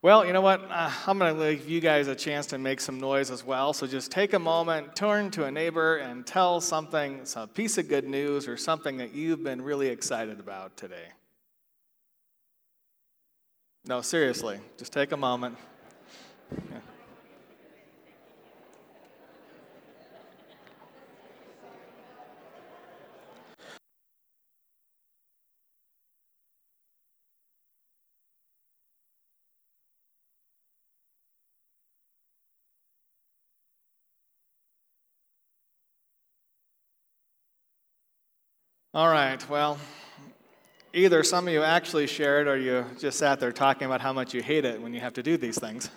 Well, you know what? Uh, I'm going to give you guys a chance to make some noise as well. So just take a moment, turn to a neighbor, and tell something, some piece of good news or something that you've been really excited about today. No, seriously, just take a moment. Yeah. All right, well, either some of you actually shared or you just sat there talking about how much you hate it when you have to do these things.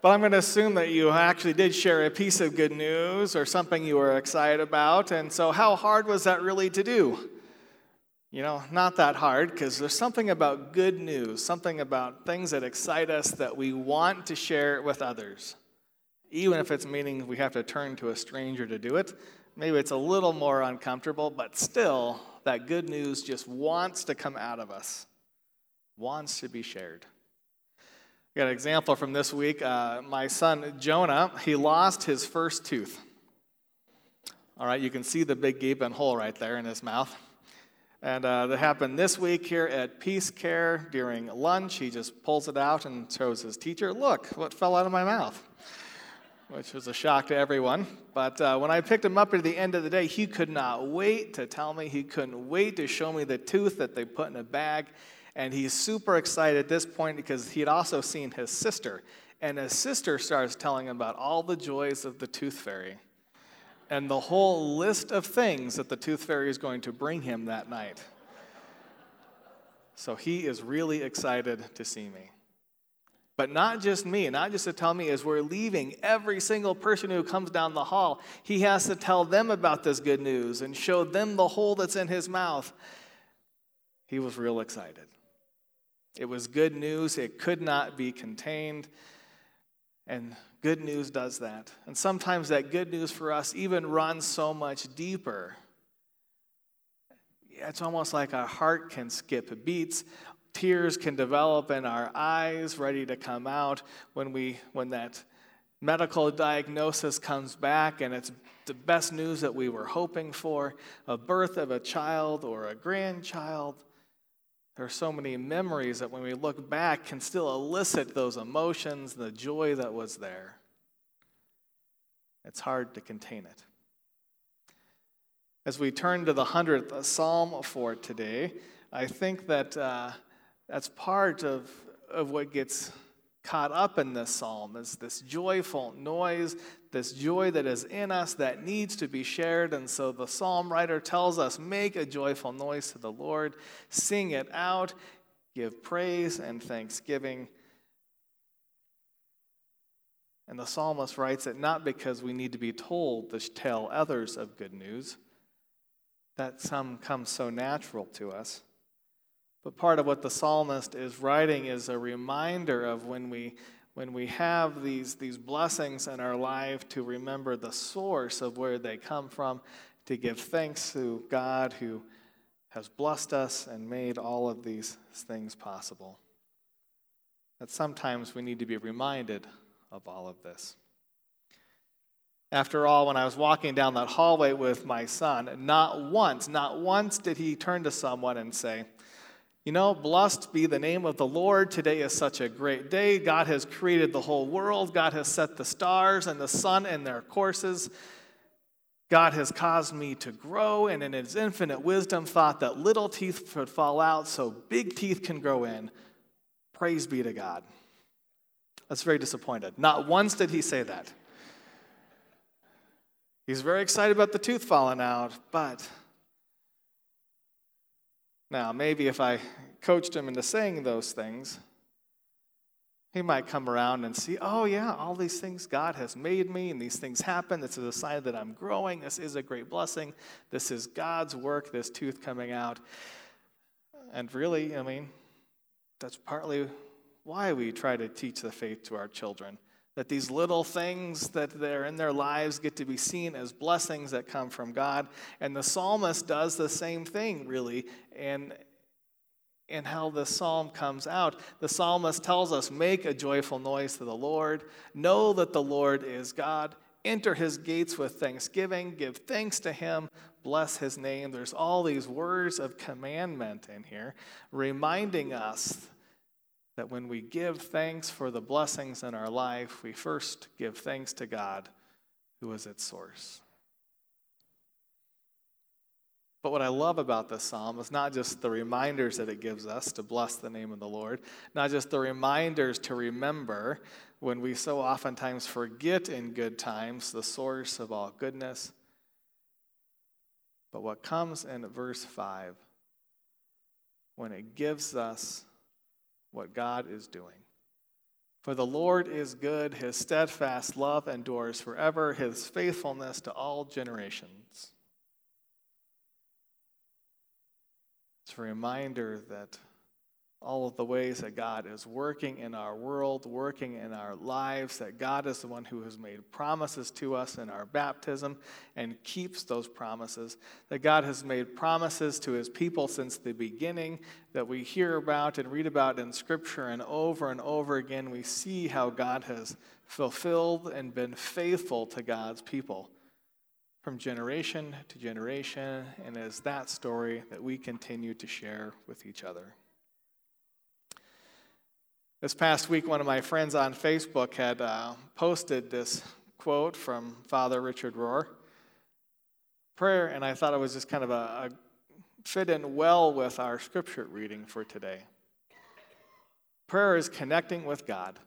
But I'm going to assume that you actually did share a piece of good news or something you were excited about. And so, how hard was that really to do? You know, not that hard because there's something about good news, something about things that excite us that we want to share with others. Even if it's meaning we have to turn to a stranger to do it, maybe it's a little more uncomfortable, but still, that good news just wants to come out of us, wants to be shared. I got an example from this week. Uh, my son Jonah, he lost his first tooth. All right, you can see the big gaping hole right there in his mouth. And uh, that happened this week here at Peace Care during lunch. He just pulls it out and shows his teacher, Look, what fell out of my mouth which was a shock to everyone. But uh, when I picked him up at the end of the day, he could not wait to tell me. He couldn't wait to show me the tooth that they put in a bag. And he's super excited at this point because he had also seen his sister. And his sister starts telling him about all the joys of the tooth fairy and the whole list of things that the tooth fairy is going to bring him that night. So he is really excited to see me. But not just me, not just to tell me as we're leaving, every single person who comes down the hall, he has to tell them about this good news and show them the hole that's in his mouth. He was real excited. It was good news, it could not be contained. And good news does that. And sometimes that good news for us even runs so much deeper. It's almost like our heart can skip beats tears can develop in our eyes, ready to come out when, we, when that medical diagnosis comes back and it's the best news that we were hoping for a birth of a child or a grandchild. There are so many memories that when we look back can still elicit those emotions, the joy that was there. It's hard to contain it. As we turn to the 100th Psalm for today, I think that uh, that's part of, of what gets caught up in this psalm is this joyful noise, this joy that is in us that needs to be shared. And so the psalm writer tells us make a joyful noise to the Lord, sing it out, give praise and thanksgiving. And the psalmist writes it not because we need to be told to tell others of good news, that some comes so natural to us but part of what the psalmist is writing is a reminder of when we when we have these, these blessings in our life to remember the source of where they come from, to give thanks to God who has blessed us and made all of these things possible. That sometimes we need to be reminded of all of this. After all, when I was walking down that hallway with my son, not once, not once did he turn to someone and say, you know, blessed be the name of the Lord. Today is such a great day. God has created the whole world. God has set the stars and the sun in their courses. God has caused me to grow, and in his infinite wisdom, thought that little teeth would fall out so big teeth can grow in. Praise be to God. That's very disappointed. Not once did he say that. He's very excited about the tooth falling out, but now, maybe if I coached him into saying those things, he might come around and see, oh, yeah, all these things God has made me, and these things happen. This is a sign that I'm growing. This is a great blessing. This is God's work, this tooth coming out. And really, I mean, that's partly why we try to teach the faith to our children that these little things that they're in their lives get to be seen as blessings that come from God. And the psalmist does the same thing, really. And in how the psalm comes out. The psalmist tells us, Make a joyful noise to the Lord, know that the Lord is God. Enter his gates with thanksgiving, give thanks to him, bless his name. There's all these words of commandment in here, reminding us that when we give thanks for the blessings in our life, we first give thanks to God, who is its source. But what I love about this psalm is not just the reminders that it gives us to bless the name of the Lord, not just the reminders to remember when we so oftentimes forget in good times the source of all goodness, but what comes in verse 5 when it gives us what God is doing. For the Lord is good, his steadfast love endures forever, his faithfulness to all generations. It's a reminder that all of the ways that God is working in our world, working in our lives, that God is the one who has made promises to us in our baptism and keeps those promises, that God has made promises to his people since the beginning that we hear about and read about in Scripture, and over and over again we see how God has fulfilled and been faithful to God's people from generation to generation, and it is that story that we continue to share with each other. This past week, one of my friends on Facebook had uh, posted this quote from Father Richard Rohr prayer, and I thought it was just kind of a, a fit in well with our scripture reading for today. Prayer is connecting with God.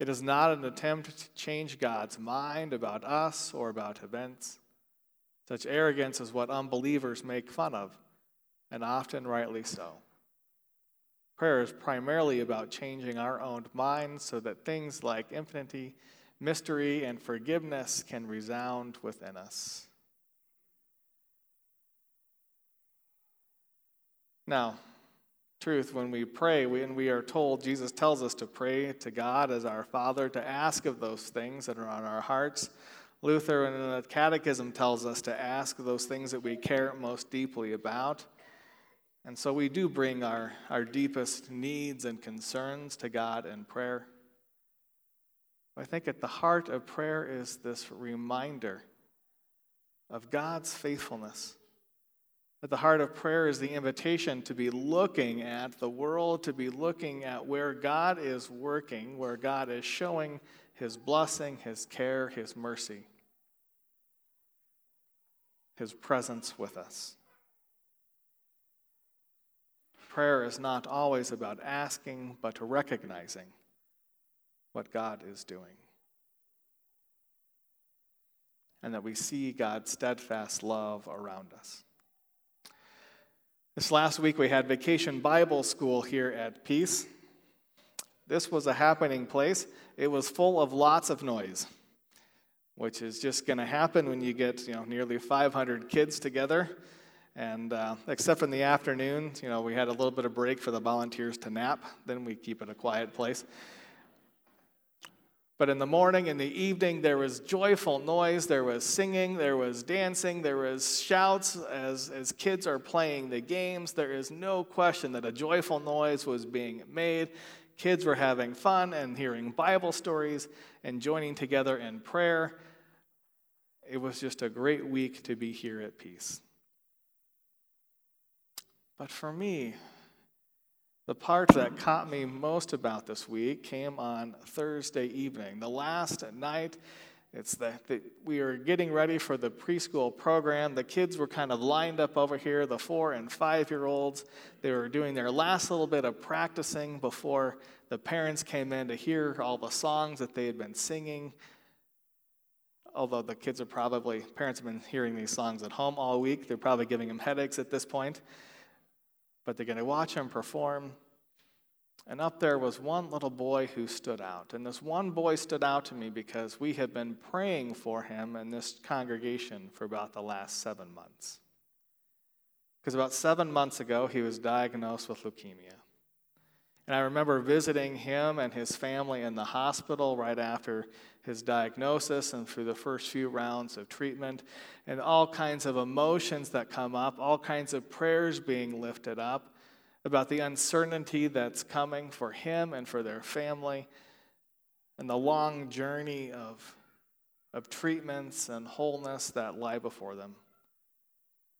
It is not an attempt to change God's mind about us or about events. Such arrogance is what unbelievers make fun of, and often rightly so. Prayer is primarily about changing our own minds so that things like infinity, mystery, and forgiveness can resound within us. Now, truth when we pray when we are told jesus tells us to pray to god as our father to ask of those things that are on our hearts luther in the catechism tells us to ask those things that we care most deeply about and so we do bring our, our deepest needs and concerns to god in prayer i think at the heart of prayer is this reminder of god's faithfulness at the heart of prayer is the invitation to be looking at the world, to be looking at where God is working, where God is showing his blessing, his care, his mercy, his presence with us. Prayer is not always about asking, but recognizing what God is doing. And that we see God's steadfast love around us. This last week we had Vacation Bible School here at Peace. This was a happening place. It was full of lots of noise, which is just going to happen when you get you know nearly 500 kids together. And uh, except in the afternoon, you know, we had a little bit of break for the volunteers to nap. Then we keep it a quiet place. But in the morning, in the evening, there was joyful noise, there was singing, there was dancing, there was shouts as, as kids are playing the games. There is no question that a joyful noise was being made. Kids were having fun and hearing Bible stories and joining together in prayer. It was just a great week to be here at peace. But for me, the part that caught me most about this week came on Thursday evening, the last night. It's that we were getting ready for the preschool program. The kids were kind of lined up over here, the four and five year olds. They were doing their last little bit of practicing before the parents came in to hear all the songs that they had been singing. Although the kids are probably, parents have been hearing these songs at home all week, they're probably giving them headaches at this point but they're going to watch him perform. And up there was one little boy who stood out. And this one boy stood out to me because we had been praying for him in this congregation for about the last seven months. Because about seven months ago, he was diagnosed with leukemia. And I remember visiting him and his family in the hospital right after his diagnosis and through the first few rounds of treatment, and all kinds of emotions that come up, all kinds of prayers being lifted up. about the uncertainty that's coming for him and for their family, and the long journey of, of treatments and wholeness that lie before them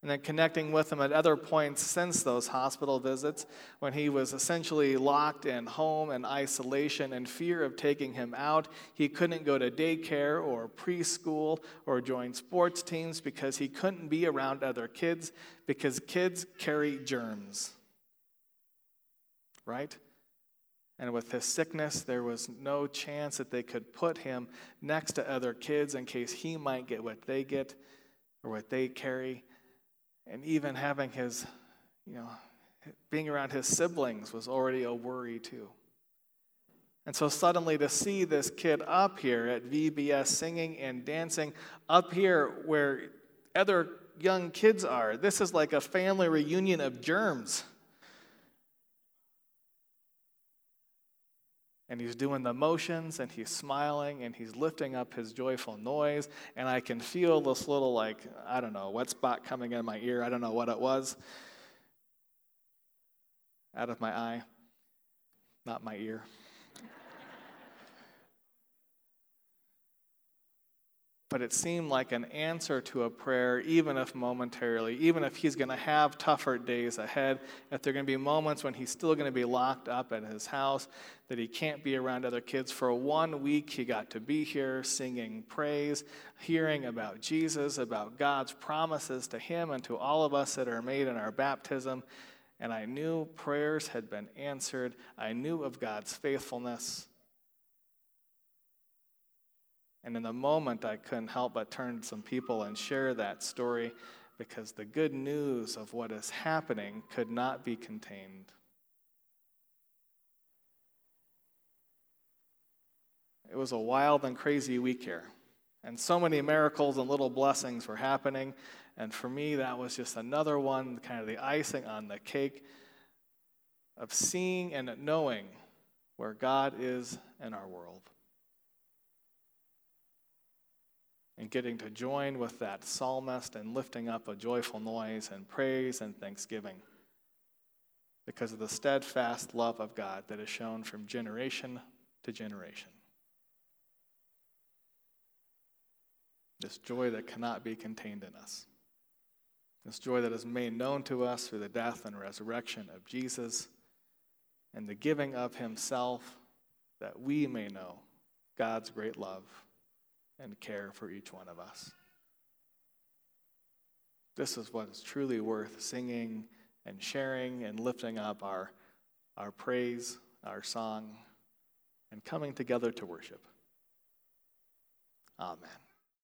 and then connecting with him at other points since those hospital visits when he was essentially locked in home and isolation and fear of taking him out. He couldn't go to daycare or preschool or join sports teams because he couldn't be around other kids because kids carry germs. Right? And with his sickness, there was no chance that they could put him next to other kids in case he might get what they get or what they carry. And even having his, you know, being around his siblings was already a worry too. And so suddenly to see this kid up here at VBS singing and dancing, up here where other young kids are, this is like a family reunion of germs. And he's doing the motions and he's smiling and he's lifting up his joyful noise and i can feel this little like i don't know wet spot coming in my ear. I don't know what it was. Out of my eye. Not my ear but it seemed like an answer to a prayer, even if momentarily, even if he's going to have tougher days ahead, if there are going to be moments when he's still going to be locked up at his house, that he can't be around other kids. For one week, he got to be here singing praise, hearing about Jesus, about God's promises to him and to all of us that are made in our baptism. And I knew prayers had been answered, I knew of God's faithfulness. And in the moment, I couldn't help but turn to some people and share that story because the good news of what is happening could not be contained. It was a wild and crazy week here. And so many miracles and little blessings were happening. And for me, that was just another one, kind of the icing on the cake of seeing and knowing where God is in our world. And getting to join with that psalmist and lifting up a joyful noise and praise and thanksgiving because of the steadfast love of God that is shown from generation to generation. This joy that cannot be contained in us. This joy that is made known to us through the death and resurrection of Jesus and the giving of Himself that we may know God's great love and care for each one of us. This is what is truly worth singing and sharing and lifting up our, our praise, our song, and coming together to worship. Amen.